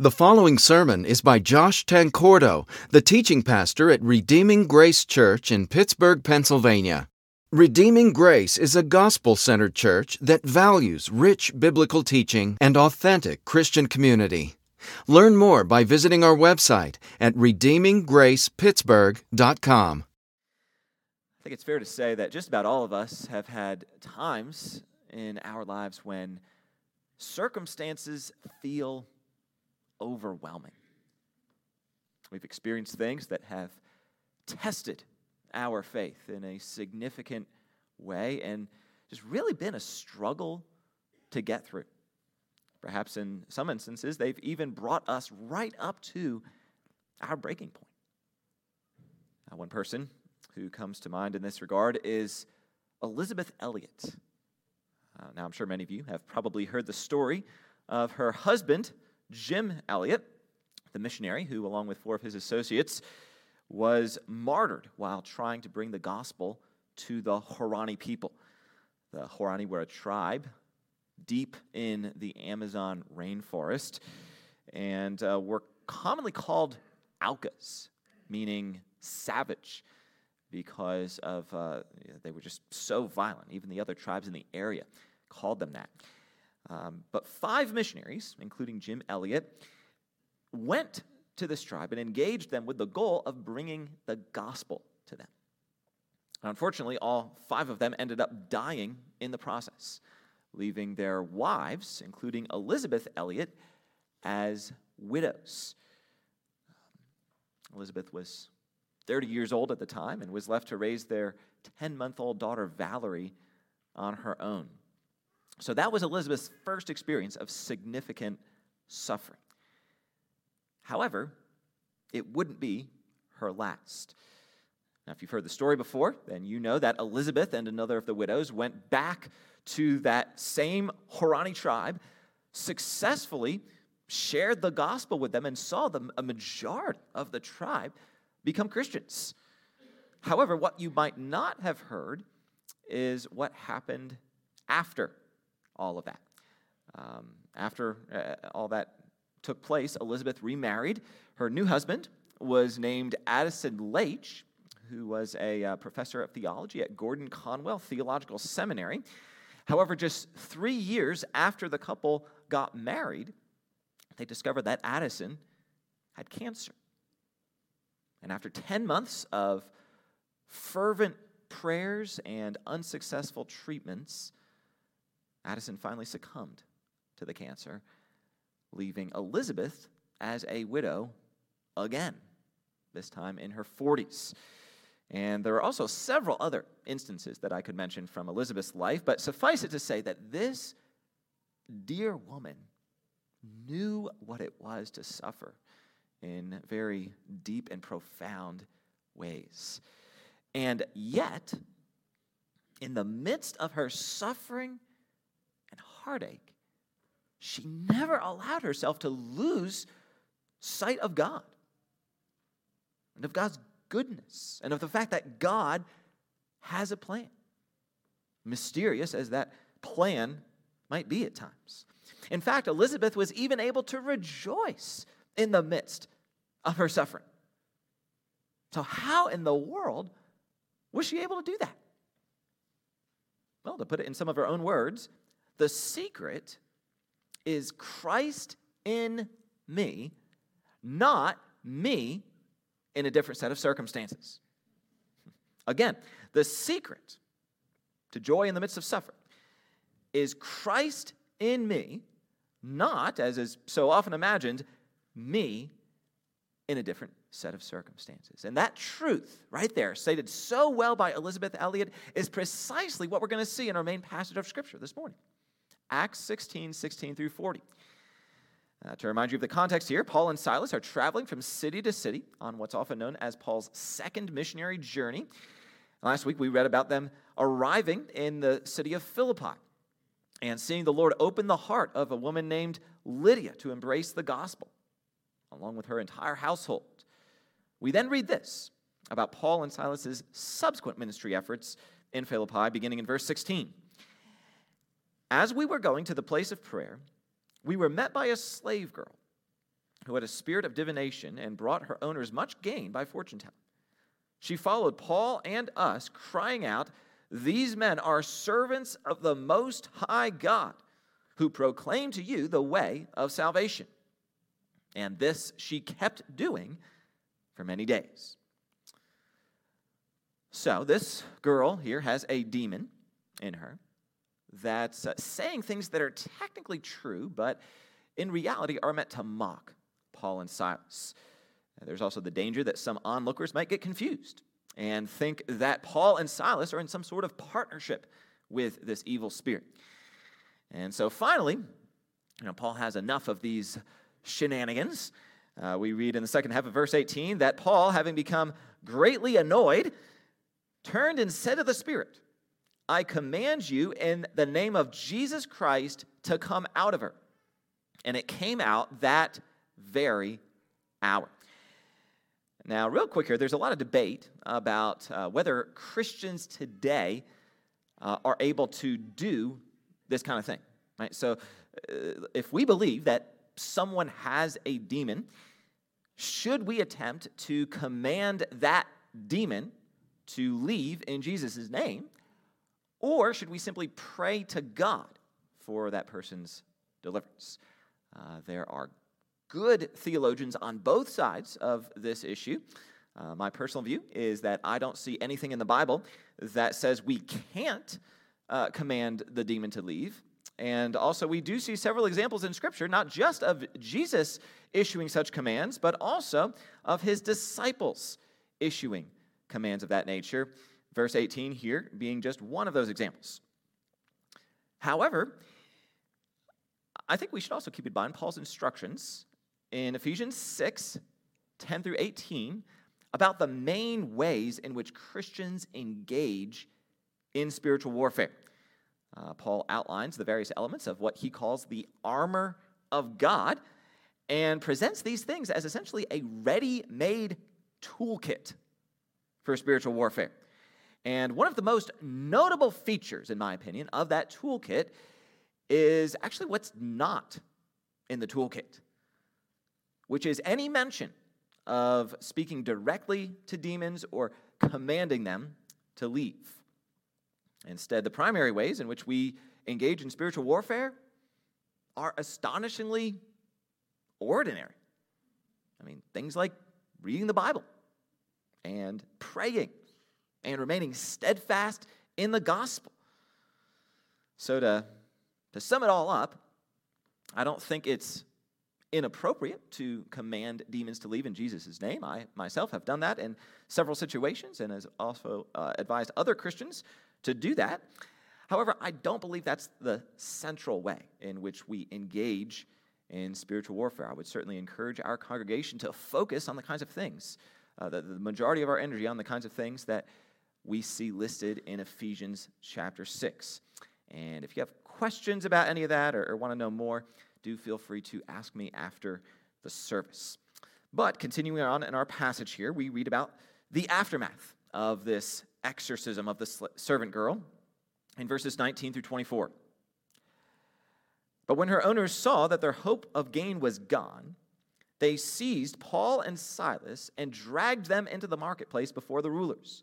The following sermon is by Josh Tancordo, the teaching pastor at Redeeming Grace Church in Pittsburgh, Pennsylvania. Redeeming Grace is a gospel centered church that values rich biblical teaching and authentic Christian community. Learn more by visiting our website at redeeminggracepittsburgh.com. I think it's fair to say that just about all of us have had times in our lives when circumstances feel overwhelming. We've experienced things that have tested our faith in a significant way and just really been a struggle to get through. Perhaps in some instances, they've even brought us right up to our breaking point. Now, one person who comes to mind in this regard is Elisabeth Elliot. Uh, now, I'm sure many of you have probably heard the story of her husband Jim Elliot, the missionary who, along with four of his associates, was martyred while trying to bring the gospel to the Huaorani people. The Huaorani were a tribe deep in the Amazon rainforest and uh, were commonly called Aucas, meaning savage, because of uh, they were just so violent. Even the other tribes in the area called them that. Um, but five missionaries, including Jim Elliot, went to this tribe and engaged them with the goal of bringing the gospel to them. Unfortunately, all five of them ended up dying in the process, leaving their wives, including Elisabeth Elliot, as widows. Elisabeth was 30 years old at the time and was left to raise their 10 month old daughter, Valerie, on her own. So that was Elisabeth's first experience of significant suffering. However, it wouldn't be her last. Now, if you've heard the story before, then you know that Elisabeth and another of the widows went back to that same Huaorani tribe, successfully shared the gospel with them, and saw a majority of the tribe become Christians. However, what you might not have heard is what happened after all of that. Um, after uh, all that took place, Elisabeth remarried. Her new husband was named Addison Leitch, who was a uh, professor of theology at Gordon Conwell Theological Seminary. However, just three years after the couple got married, they discovered that Addison had cancer. And after 10 months of fervent prayers and unsuccessful treatments, Addison finally succumbed to the cancer, leaving Elisabeth as a widow again, this time in her 40s. And there are also several other instances that I could mention from Elisabeth's life, but suffice it to say that this dear woman knew what it was to suffer in very deep and profound ways. And yet, in the midst of her suffering heartache, she never allowed herself to lose sight of God and of God's goodness and of the fact that God has a plan. Mysterious as that plan might be at times. In fact, Elisabeth was even able to rejoice in the midst of her suffering. So, how in the world was she able to do that? Well, to put it in some of her own words, the secret is Christ in me, not me in a different set of circumstances. Again, the secret to joy in the midst of suffering is Christ in me, not, as is so often imagined, me in a different set of circumstances. And that truth, right there, stated so well by Elisabeth Elliot, is precisely what we're going to see in our main passage of Scripture this morning. Acts 16, 16 through 40. Uh, to remind you of the context here, Paul and Silas are traveling from city to city on what's often known as Paul's second missionary journey. Last week, we read about them arriving in the city of Philippi and seeing the Lord open the heart of a woman named Lydia to embrace the gospel, along with her entire household. We then read this about Paul and Silas's subsequent ministry efforts in Philippi, beginning in verse 16. As we were going to the place of prayer, we were met by a slave girl who had a spirit of divination and brought her owners much gain by fortune telling. She followed Paul and us, crying out, These men are servants of the Most High God, who proclaim to you the way of salvation. And this she kept doing for many days. So, this girl here has a demon in her that's uh, saying things that are technically true, but in reality are meant to mock Paul and Silas. There's also the danger that some onlookers might get confused and think that Paul and Silas are in some sort of partnership with this evil spirit. And so finally, you know, Paul has enough of these shenanigans. Uh, we read in the second half of verse 18 that Paul, having become greatly annoyed, turned and said to the Spirit, I command you in the name of Jesus Christ to come out of her. And it came out that very hour. Now, real quick here, there's a lot of debate about uh, whether Christians today uh, are able to do this kind of thing. Right? So, uh, if we believe that someone has a demon, should we attempt to command that demon to leave in Jesus' name? Or should we simply pray to God for that person's deliverance? Uh, there are good theologians on both sides of this issue. Uh, my personal view is that I don't see anything in the Bible that says we can't uh, command the demon to leave. And also, we do see several examples in Scripture, not just of Jesus issuing such commands, but also of his disciples issuing commands of that nature. Verse 18 here being just one of those examples. However, I think we should also keep in mind Paul's instructions in Ephesians 6 10 through 18 about the main ways in which Christians engage in spiritual warfare. Uh, Paul outlines the various elements of what he calls the armor of God and presents these things as essentially a ready made toolkit for spiritual warfare. And one of the most notable features, in my opinion, of that toolkit is actually what's not in the toolkit, which is any mention of speaking directly to demons or commanding them to leave. Instead, the primary ways in which we engage in spiritual warfare are astonishingly ordinary. I mean, things like reading the Bible and praying and remaining steadfast in the gospel. So, to, to sum it all up, I don't think it's inappropriate to command demons to leave in Jesus' name. I myself have done that in several situations and has also uh, advised other Christians to do that. However, I don't believe that's the central way in which we engage in spiritual warfare. I would certainly encourage our congregation to focus on the kinds of things, uh, the, the majority of our energy on the kinds of things that we see listed in Ephesians chapter 6. And if you have questions about any of that or, or want to know more, do feel free to ask me after the service. But continuing on in our passage here, we read about the aftermath of this exorcism of the servant girl in verses 19 through 24. But when her owners saw that their hope of gain was gone, they seized Paul and Silas and dragged them into the marketplace before the rulers.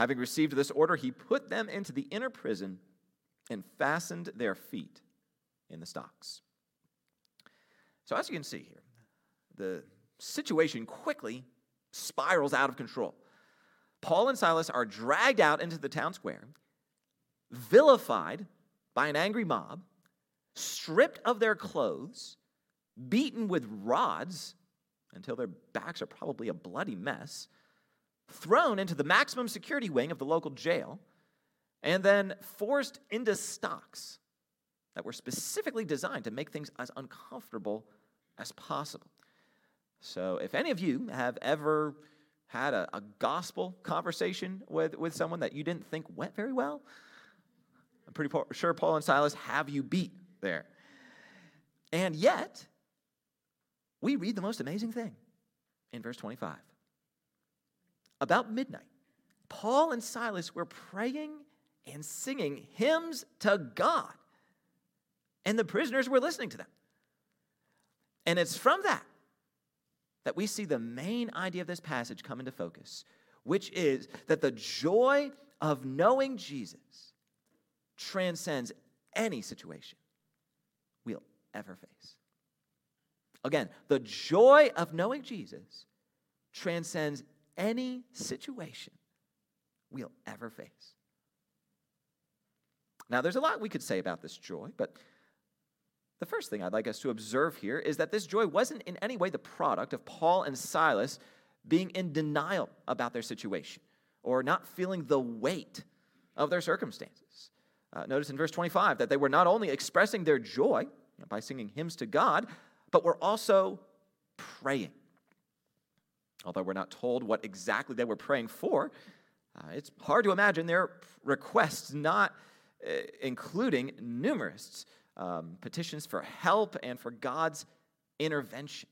Having received this order, he put them into the inner prison and fastened their feet in the stocks. So, as you can see here, the situation quickly spirals out of control. Paul and Silas are dragged out into the town square, vilified by an angry mob, stripped of their clothes, beaten with rods until their backs are probably a bloody mess thrown into the maximum security wing of the local jail, and then forced into stocks that were specifically designed to make things as uncomfortable as possible. So, if any of you have ever had a, a, gospel conversation with, with someone that you didn't think went very well, I'm pretty sure Paul and Silas have you beat there. And yet, we read the most amazing thing in verse 25. About midnight, Paul and Silas were praying and singing hymns to God, and the prisoners were listening to them. And it's from that that we see the main idea of this passage come into focus, which is that the joy of knowing Jesus transcends any situation we'll ever face. Again, the joy of knowing Jesus transcends any situation we'll ever face. Now, there's a lot we could say about this joy, but the first thing I'd like us to observe here is that this joy wasn't in any way the product of Paul and Silas being in denial about their situation or not feeling the weight of their circumstances. Uh, notice in verse 25 that they were not only expressing their joy by singing hymns to God, but were also praying. Although we're not told what exactly they were praying for, uh, it's hard to imagine their requests not uh, including numerous um, petitions for help and for God's intervention.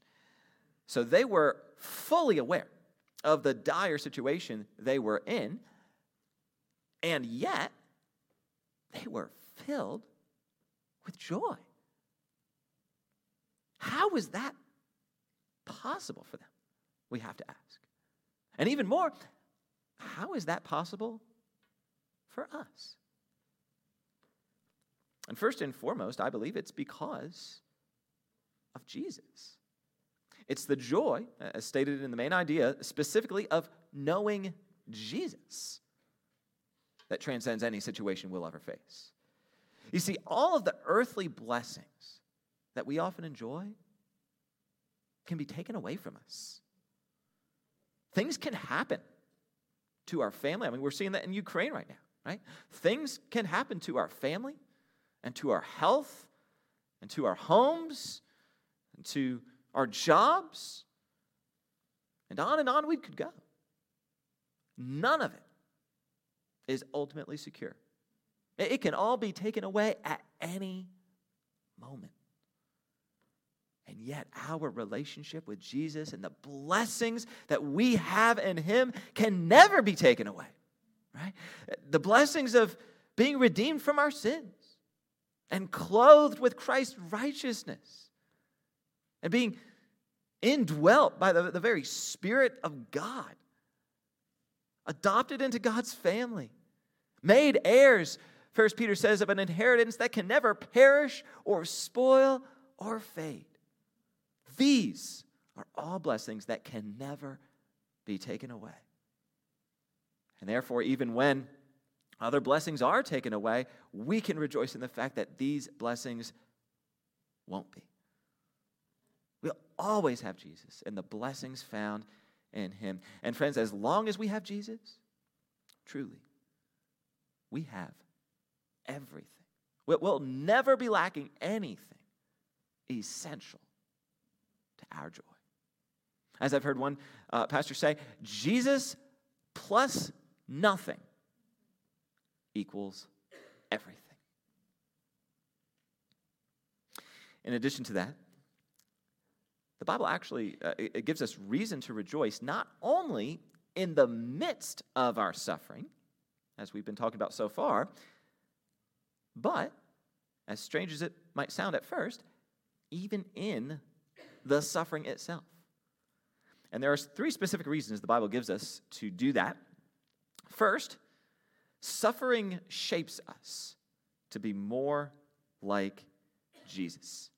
So they were fully aware of the dire situation they were in, and yet they were filled with joy. How was that possible for them? We have to ask. And even more, how is that possible for us? And first and foremost, I believe it's because of Jesus. It's the joy, as stated in the main idea, specifically of knowing Jesus, that transcends any situation we'll ever face. You see, all of the earthly blessings that we often enjoy can be taken away from us. Things can happen to our family. I mean, we're seeing that in Ukraine right now, right? Things can happen to our family and to our health and to our homes and to our jobs. And on and on we could go. None of it is ultimately secure. It can all be taken away at any moment. And yet, our relationship with Jesus and the blessings that we have in Him can never be taken away, right? The blessings of being redeemed from our sins, and clothed with Christ's righteousness and being indwelt by the, the very Spirit of God, adopted into God's family, made heirs, First Peter says, of an inheritance that can never perish or spoil or fade. These are all blessings that can never be taken away. And therefore, even when other blessings are taken away, we can rejoice in the fact that these blessings won't be. We'll always have Jesus and the blessings found in him. And friends, as long as we have Jesus, truly, we have everything. We'll never be lacking anything essential to our joy. As I've heard one uh, pastor say, Jesus plus nothing equals everything. In addition to that, the Bible actually uh, it gives us reason to rejoice not only in the midst of our suffering, as we've been talking about so far, but as strange as it might sound at first, even in the suffering itself. And there are three specific reasons the Bible gives us to do that. First, Suffering shapes us to be more like Jesus.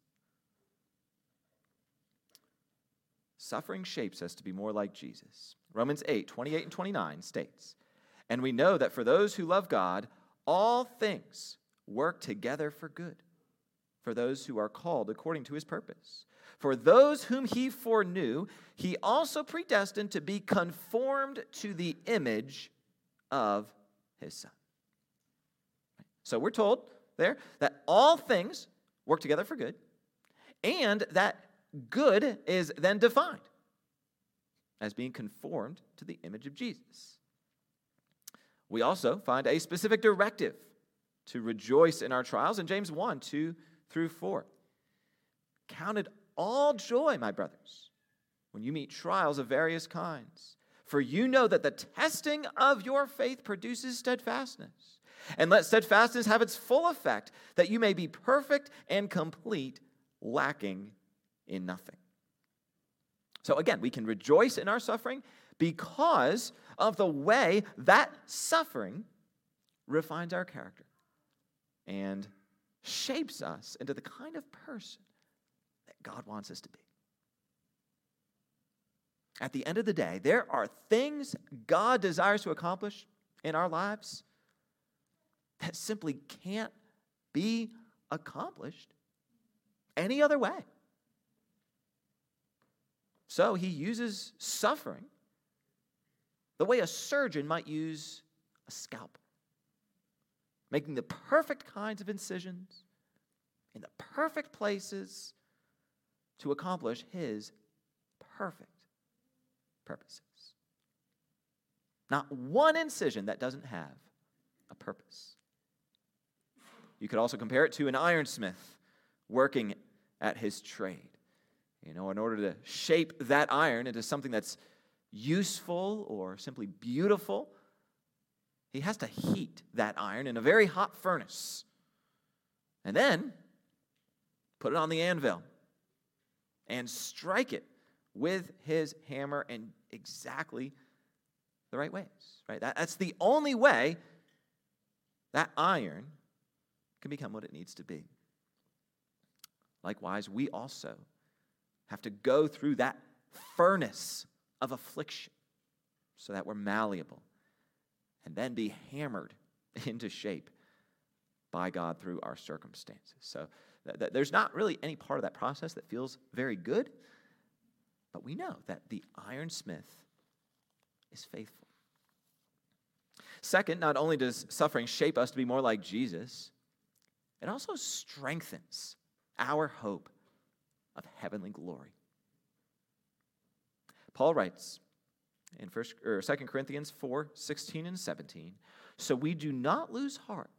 Suffering shapes us to be more like Jesus. Romans 8, 28 and 29 states, And we know that for those who love God, all things work together for good, for those who are called according to his purpose. For those whom he foreknew, he also predestined to be conformed to the image of his son. So we're told there that all things work together for good, and that good is then defined as being conformed to the image of Jesus. We also find a specific directive to rejoice in our trials in James 1 2 through 4. Count it all joy, my brothers, when you meet trials of various kinds. For you know that the testing of your faith produces steadfastness. And let steadfastness have its full effect, that you may be perfect and complete, lacking in nothing. So again, we can rejoice in our suffering because of the way that suffering refines our character and shapes us into the kind of person that God wants us to be. At the end of the day, there are things God desires to accomplish in our lives that simply can't be accomplished any other way. So he uses suffering the way a surgeon might use a scalpel, making the perfect kinds of incisions in the perfect places to accomplish his perfect purposes. Not one incision that doesn't have a purpose. You could also compare it to an ironsmith working at his trade. You know, in order to shape that iron into something that's useful or simply beautiful, he has to heat that iron in a very hot furnace. And then put it on the anvil and strike it with his hammer in exactly the right ways. Right? That, that's the only way that iron can become what it needs to be. Likewise, we also have to go through that furnace of affliction so that we're malleable and then be hammered into shape by God through our circumstances. So th- th- there's not really any part of that process that feels very good, but we know that the ironsmith is faithful. Second, not only does suffering shape us to be more like Jesus, it also strengthens our hope of heavenly glory. Paul writes in first or 2 Corinthians 4 16 and 17 So we do not lose heart.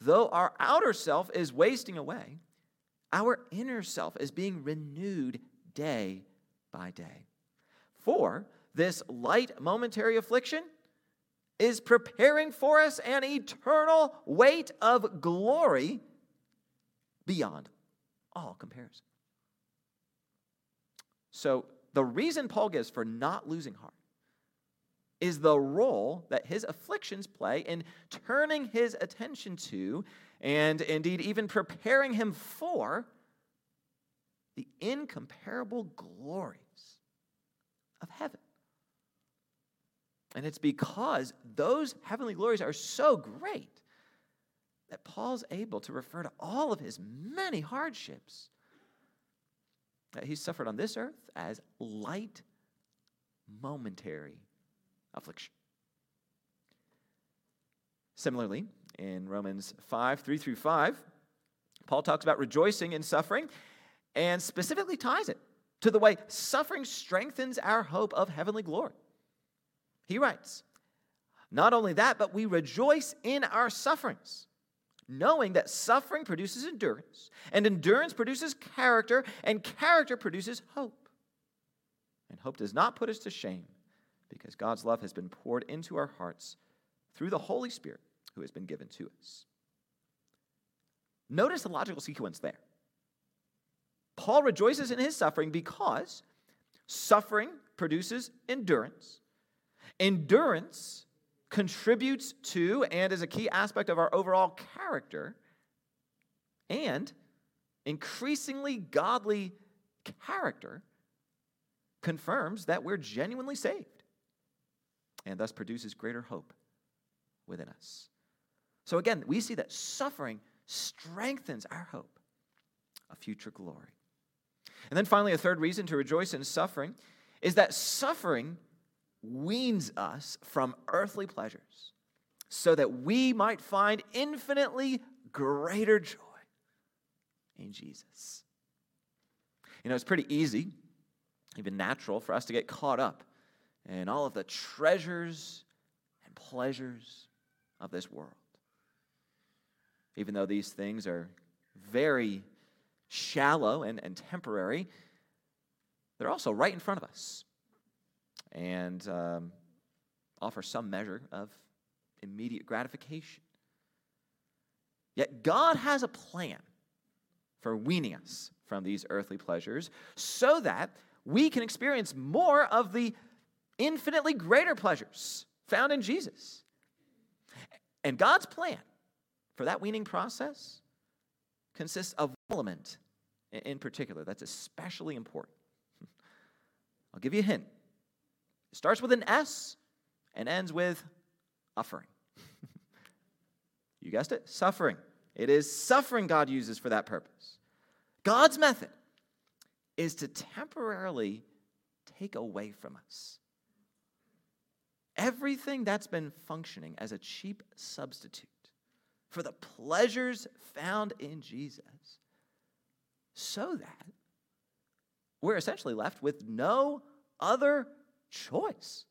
Though our outer self is wasting away, our inner self is being renewed day by day. For this light momentary affliction is preparing for us an eternal weight of glory beyond all comparison. So, the reason Paul gives for not losing heart is the role that his afflictions play in turning his attention to, and indeed even preparing him for, the incomparable glories of heaven. And it's because those heavenly glories are so great that Paul's able to refer to all of his many hardships that he suffered on this earth as light, momentary affliction. Similarly, in Romans 5 3 through 5, Paul talks about rejoicing in suffering and specifically ties it to the way suffering strengthens our hope of heavenly glory. He writes, Not only that, but we rejoice in our sufferings knowing that suffering produces endurance, and endurance produces character, and character produces hope. And hope does not put us to shame, because God's love has been poured into our hearts through the Holy Spirit who has been given to us. Notice the logical sequence there. Paul rejoices in his suffering because suffering produces endurance. Endurance contributes to and is a key aspect of our overall character, and increasingly godly character confirms that we're genuinely saved and thus produces greater hope within us. So again, we see that suffering strengthens our hope of future glory. And then finally, a third reason to rejoice in suffering is that suffering weans us from earthly pleasures so that we might find infinitely greater joy in Jesus. You know, it's pretty easy, even natural, for us to get caught up and all of the treasures and pleasures of this world. Even though these things are very shallow and, and temporary, they're also right in front of us and um, offer some measure of immediate gratification. Yet God has a plan for weaning us from these earthly pleasures so that we can experience more of the infinitely greater pleasures found in Jesus. And God's plan for that weaning process consists of one element in particular that's especially important. I'll give you a hint. It starts with an S and ends with suffering. you guessed it, suffering. It is suffering God uses for that purpose. God's method is to temporarily take away from us everything that's been functioning as a cheap substitute for the pleasures found in Jesus so that we're essentially left with no other choice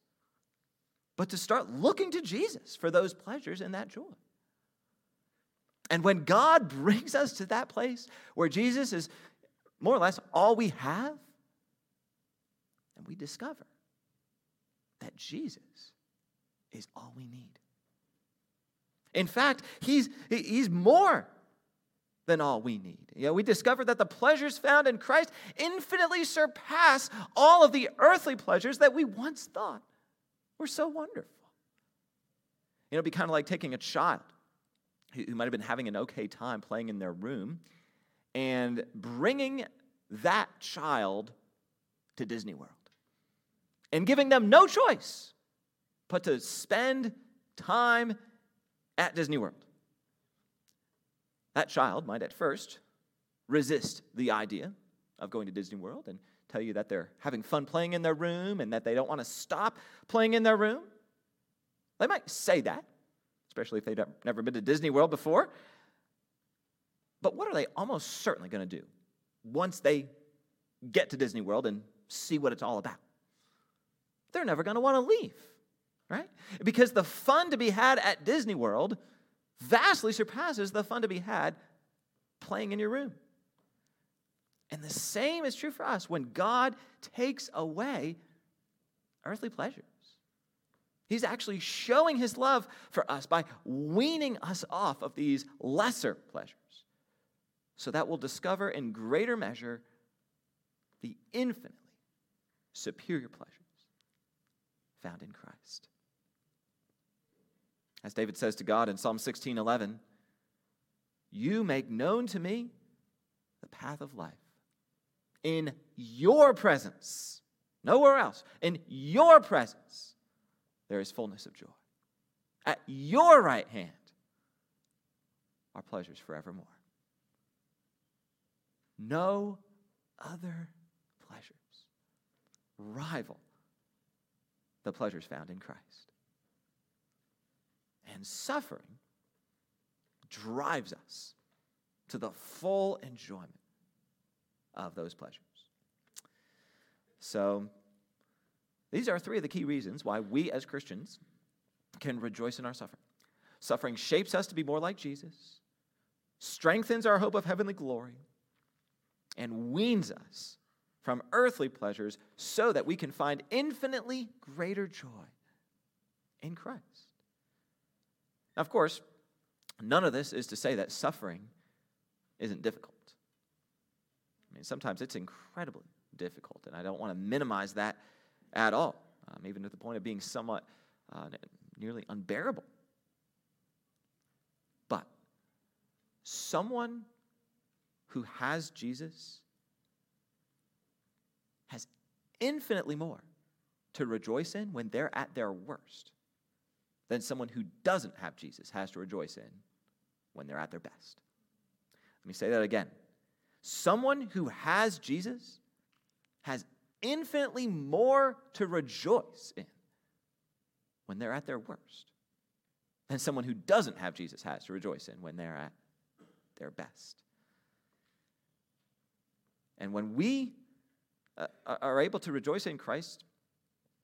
but to start looking to Jesus for those pleasures and that joy. And when God brings us to that place where Jesus is more or less all we have, and we discover that Jesus is all we need. In fact, he's, he's more than all we need. You know, we discover that the pleasures found in Christ infinitely surpass all of the earthly pleasures that we once thought were so wonderful. You know, it'd be kind of like taking a child who might have been having an okay time playing in their room and bringing that child to Disney World and giving them no choice but to spend time at Disney World. That child might at first resist the idea of going to Disney World and tell you that they're having fun playing in their room and that they don't want to stop playing in their room. They might say that, especially if they've never been to Disney World before. But what are they almost certainly going to do once they get to Disney World and see what it's all about? They're never going to want to leave, right? Because the fun to be had at Disney World vastly surpasses the fun to be had playing in your room. And the same is true for us when God takes away earthly pleasures. He's actually showing his love for us by weaning us off of these lesser pleasures so that we'll discover in greater measure the infinitely superior pleasures found in Christ. As David says to God in Psalm 16:11, "You make known to me the path of life in your presence, nowhere else. In your presence, there is fullness of joy. At your right hand are pleasures forevermore. No other pleasures rival the pleasures found in Christ. And suffering drives us to the full enjoyment of those pleasures. So, these are three of the key reasons why we as Christians can rejoice in our suffering. Suffering shapes us to be more like Jesus, strengthens our hope of heavenly glory, and weans us from earthly pleasures so that we can find infinitely greater joy in Christ. Of course, none of this is to say that suffering isn't difficult. I mean, sometimes it's incredibly difficult, and I don't want to minimize that at all, um, even to the point of being somewhat uh, nearly unbearable. But someone who has Jesus has infinitely more to rejoice in when they're at their worst than someone who doesn't have Jesus has to rejoice in when they're at their best. Let me say that again. Someone who has Jesus has infinitely more to rejoice in when they're at their worst than someone who doesn't have Jesus has to rejoice in when they're at their best. And when we uh, are able to rejoice in Christ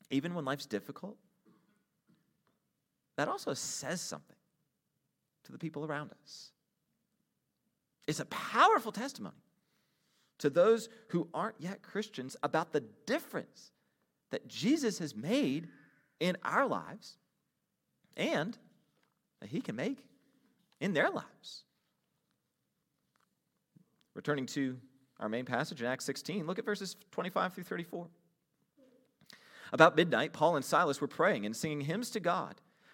even when life's difficult, that also says something to the people around us. It's a powerful testimony to those who aren't yet Christians about the difference that Jesus has made in our lives and that he can make in their lives. Returning to our main passage in Acts 16, look at verses 25 through 34. About midnight, Paul and Silas were praying and singing hymns to God,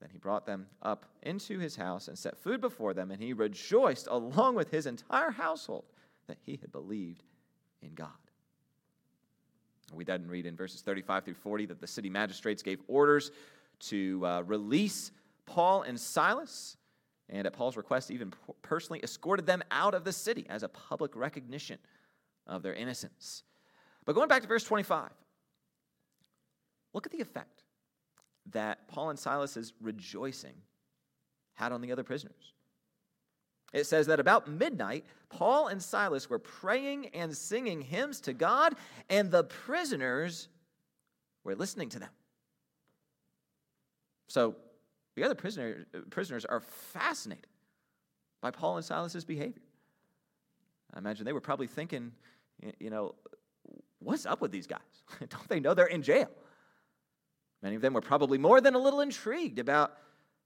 Then he brought them up into his house and set food before them, and he rejoiced along with his entire household that he had believed in God. We then read in verses 35 through 40 that the city magistrates gave orders to uh, release Paul and Silas and at Paul's request, even personally escorted them out of the city as a public recognition of their innocence. But going back to verse 25, look at the effect that Paul and Silas's rejoicing had on the other prisoners. It says that about midnight, Paul and Silas were praying and singing hymns to God, and the prisoners were listening to them. So the other prisoner, prisoners are fascinated by Paul and Silas's behavior. I imagine they were probably thinking, you know, what's up with these guys? Don't they know they're in jail? Many of them were probably more than a little intrigued about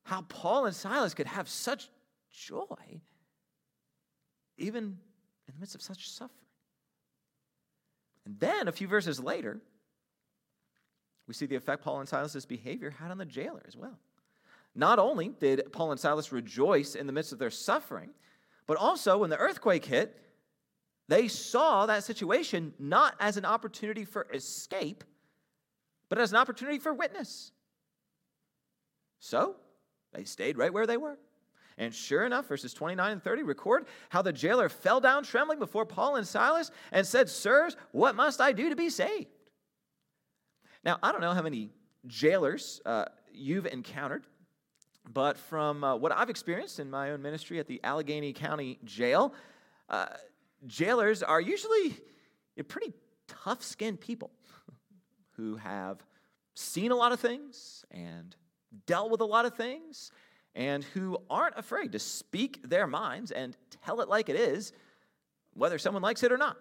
how Paul and Silas could have such joy even in the midst of such suffering. And then a few verses later, we see the effect Paul and Silas's behavior had on the jailer as well. Not only did Paul and Silas rejoice in the midst of their suffering, but also when the earthquake hit, they saw that situation not as an opportunity for escape, but as an opportunity for witness. So they stayed right where they were. And sure enough, verses 29 and 30 record how the jailer fell down trembling before Paul and Silas and said, Sirs, what must I do to be saved? Now, I don't know how many jailers uh, you've encountered. But from uh, what I've experienced in my own ministry at the Allegheny County Jail, uh, jailers are usually pretty tough skinned people who have seen a lot of things and dealt with a lot of things and who aren't afraid to speak their minds and tell it like it is, whether someone likes it or not.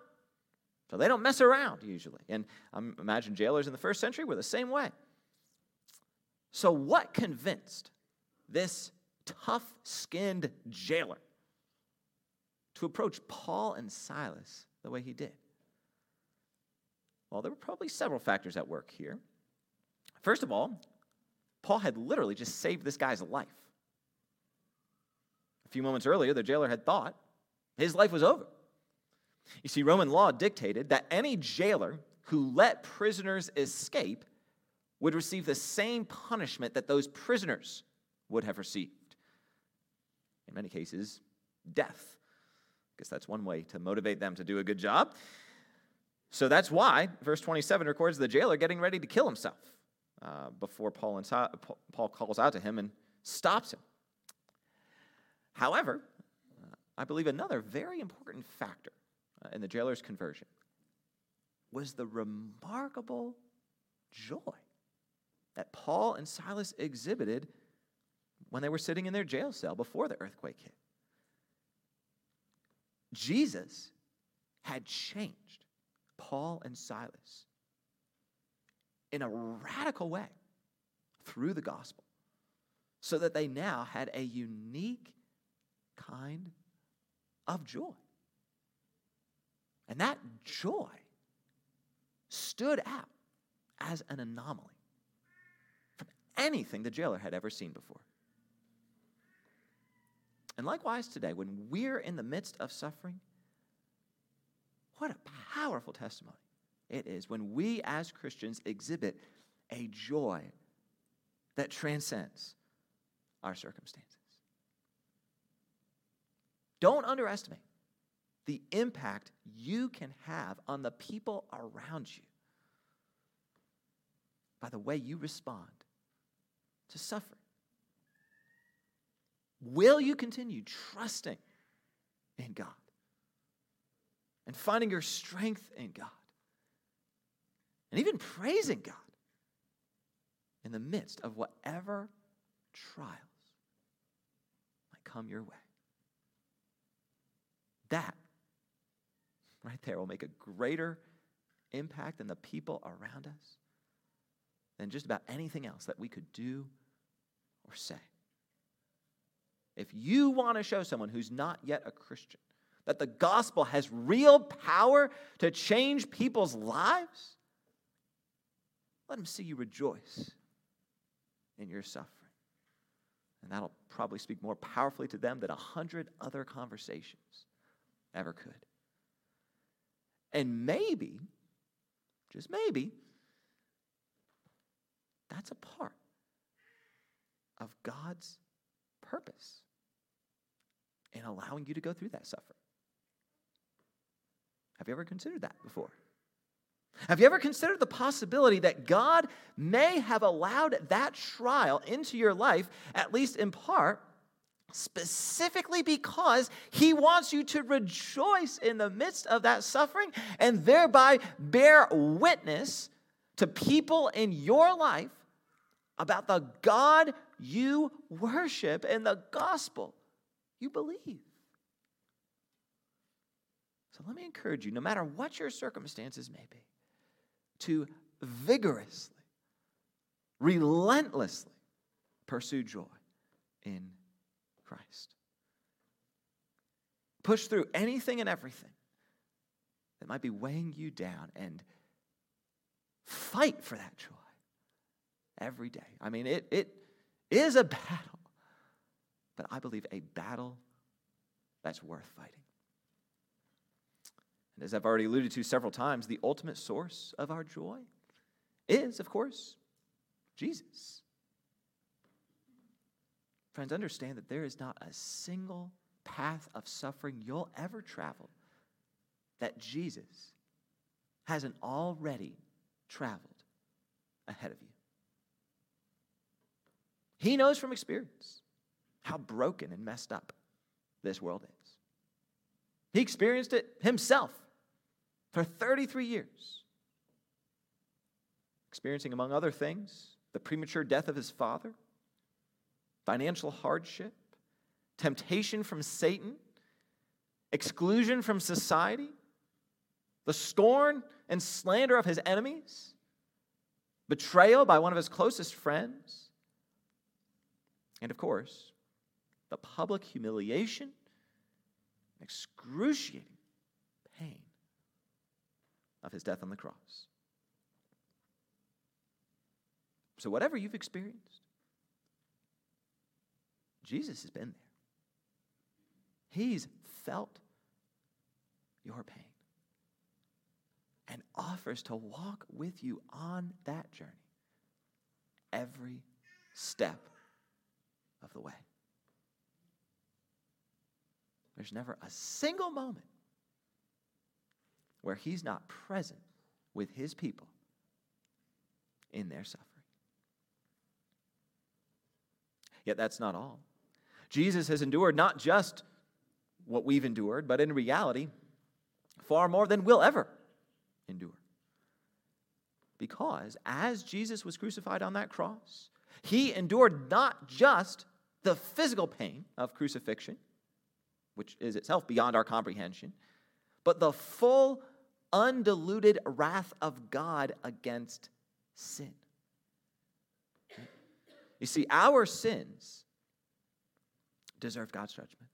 So they don't mess around usually. And I imagine jailers in the first century were the same way. So, what convinced this tough skinned jailer to approach Paul and Silas the way he did? Well, there were probably several factors at work here. First of all, Paul had literally just saved this guy's life. A few moments earlier, the jailer had thought his life was over. You see, Roman law dictated that any jailer who let prisoners escape would receive the same punishment that those prisoners would have received. In many cases, death. I guess that's one way to motivate them to do a good job. So that's why verse 27 records the jailer getting ready to kill himself uh, before Paul, and Paul calls out to him and stops him. However, uh, I believe another very important factor uh, in the jailer's conversion was the remarkable joy that Paul and Silas exhibited when they were sitting in their jail cell before the earthquake hit. Jesus had changed Paul and Silas in a radical way through the gospel so that they now had a unique kind of joy. And that joy stood out as an anomaly from anything the jailer had ever seen before. And likewise today, when we're in the midst of suffering, what a powerful testimony it is when we as Christians exhibit a joy that transcends our circumstances. Don't underestimate the impact you can have on the people around you by the way you respond to suffering. Will you continue trusting in God and finding your strength in God and even praising God in the midst of whatever trials might come your way? That right there will make a greater impact than the people around us than just about anything else that we could do or say. If you want to show someone who's not yet a Christian that the gospel has real power to change people's lives, let them see you rejoice in your suffering. And that'll probably speak more powerfully to them than a hundred other conversations ever could. And maybe, just maybe, that's a part of God's purpose in allowing you to go through that suffering. Have you ever considered that before? Have you ever considered the possibility that God may have allowed that trial into your life, at least in part, specifically because He wants you to rejoice in the midst of that suffering and thereby bear witness to people in your life about the God you worship and the gospel you believe? So let me encourage you, no matter what your circumstances may be, to vigorously, relentlessly pursue joy in Christ. Push through anything and everything that might be weighing you down and fight for that joy every day. I mean, it, it is a battle, but I believe a battle that's worth fighting. And as I've already alluded to several times, the ultimate source of our joy is, of course, Jesus. Friends, understand that there is not a single path of suffering you'll ever travel that Jesus hasn't already traveled ahead of you. He knows from experience how broken and messed up this world is. He experienced it himself for 33 years, experiencing, among other things, the premature death of his father, financial hardship, temptation from Satan, exclusion from society, the scorn and slander of his enemies, betrayal by one of his closest friends, and of course, the public humiliation, excruciating of his death on the cross. So, whatever you've experienced, Jesus has been there. He's felt your pain and offers to walk with you on that journey every step of the way. There's never a single moment where he's not present with his people in their suffering. Yet that's not all. Jesus has endured not just what we've endured, but in reality, far more than we'll ever endure. Because as Jesus was crucified on that cross, he endured not just the physical pain of crucifixion, which is itself beyond our comprehension, but the full, undiluted wrath of God against sin. You see, our sins deserve God's judgment.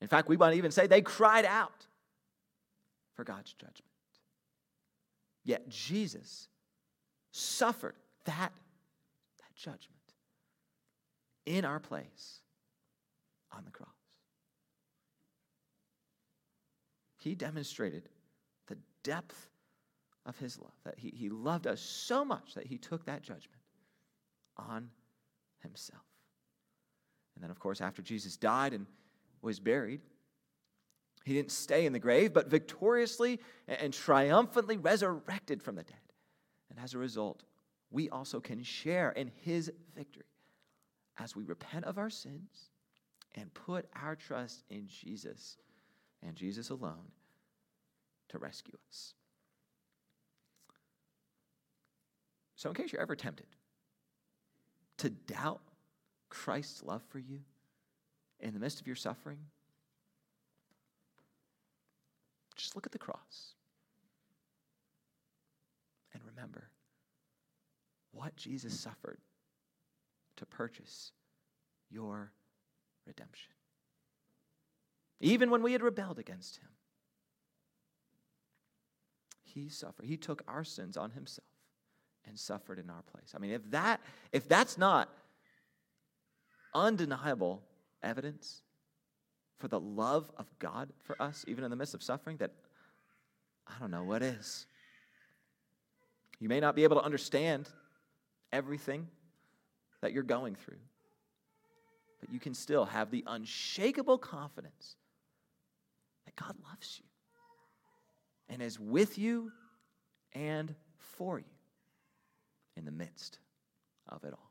In fact, we might even say they cried out for God's judgment. Yet Jesus suffered that, that judgment in our place on the cross. He demonstrated depth of his love, that he, he loved us so much that he took that judgment on himself. And then, of course, after Jesus died and was buried, he didn't stay in the grave, but victoriously and triumphantly resurrected from the dead. And as a result, we also can share in his victory as we repent of our sins and put our trust in Jesus and Jesus alone to rescue us. So, in case you're ever tempted to doubt Christ's love for you in the midst of your suffering, just look at the cross and remember what Jesus suffered to purchase your redemption. Even when we had rebelled against him, he suffered. He took our sins on himself and suffered in our place. I mean, if that if that's not undeniable evidence for the love of God for us, even in the midst of suffering, that I don't know what is. You may not be able to understand everything that you're going through, but you can still have the unshakable confidence that God loves you and is with you and for you in the midst of it all.